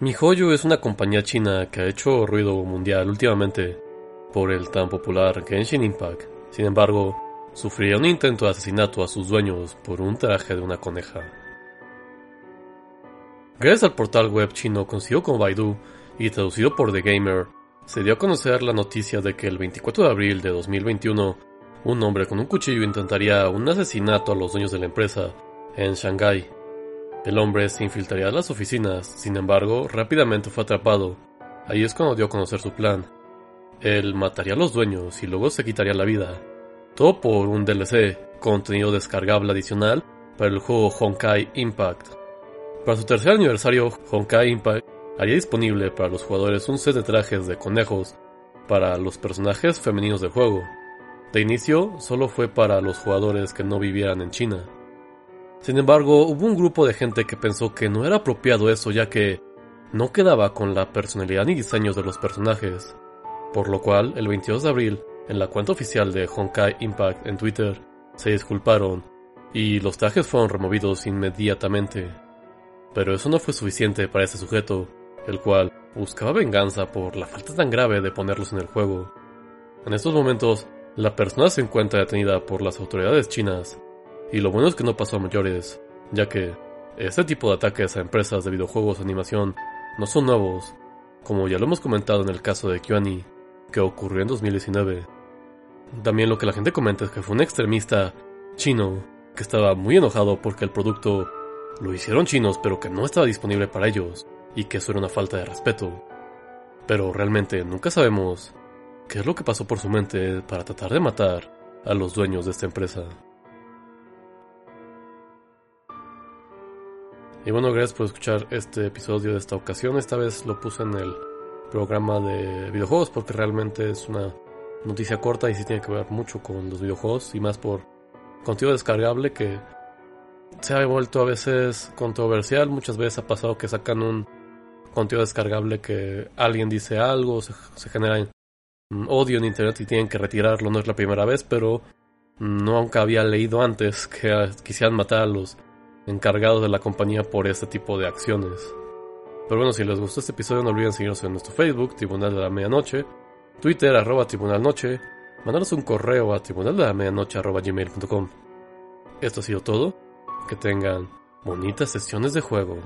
MiHoYo es una compañía china que ha hecho ruido mundial últimamente por el tan popular Genshin Impact. Sin embargo, sufría un intento de asesinato a sus dueños por un traje de una coneja. Gracias al portal web chino conocido como Baidu y traducido por The Gamer, se dio a conocer la noticia de que el 24 de abril de 2021, un hombre con un cuchillo intentaría un asesinato a los dueños de la empresa en Shanghái. El hombre se infiltraría a las oficinas, sin embargo, rápidamente fue atrapado. Ahí es cuando dio a conocer su plan. Él mataría a los dueños y luego se quitaría la vida. Todo por un DLC, contenido descargable adicional para el juego Honkai Impact. Para su tercer aniversario, Honkai Impact haría disponible para los jugadores un set de trajes de conejos para los personajes femeninos del juego. De inicio, solo fue para los jugadores que no vivieran en China. Sin embargo, hubo un grupo de gente que pensó que no era apropiado eso ya que no quedaba con la personalidad ni diseños de los personajes. Por lo cual, el 22 de abril, en la cuenta oficial de Honkai Impact en Twitter, se disculparon y los trajes fueron removidos inmediatamente. Pero eso no fue suficiente para ese sujeto, el cual buscaba venganza por la falta tan grave de ponerlos en el juego. En estos momentos, la persona se encuentra detenida por las autoridades chinas y lo bueno es que no pasó a mayores, ya que este tipo de ataques a empresas de videojuegos de animación no son nuevos, como ya lo hemos comentado en el caso de Kyuani, que ocurrió en 2019. También lo que la gente comenta es que fue un extremista chino que estaba muy enojado porque el producto lo hicieron chinos pero que no estaba disponible para ellos y que eso era una falta de respeto. Pero realmente nunca sabemos qué es lo que pasó por su mente para tratar de matar a los dueños de esta empresa. Y bueno, gracias por escuchar este episodio de esta ocasión. Esta vez lo puse en el programa de videojuegos porque realmente es una noticia corta y sí tiene que ver mucho con los videojuegos y más por contenido descargable que se ha vuelto a veces controversial. Muchas veces ha pasado que sacan un contenido descargable que alguien dice algo, se, se genera odio en internet y tienen que retirarlo. No es la primera vez, pero no aunque había leído antes que quisieran matar a los encargados de la compañía por este tipo de acciones. Pero bueno, si les gustó este episodio no olviden seguirnos en nuestro Facebook, Tribunal de la Medianoche, Twitter, arroba Tribunal Noche, mandarnos un correo a tribunal de la medianoche arroba gmail.com. Esto ha sido todo. Que tengan bonitas sesiones de juego.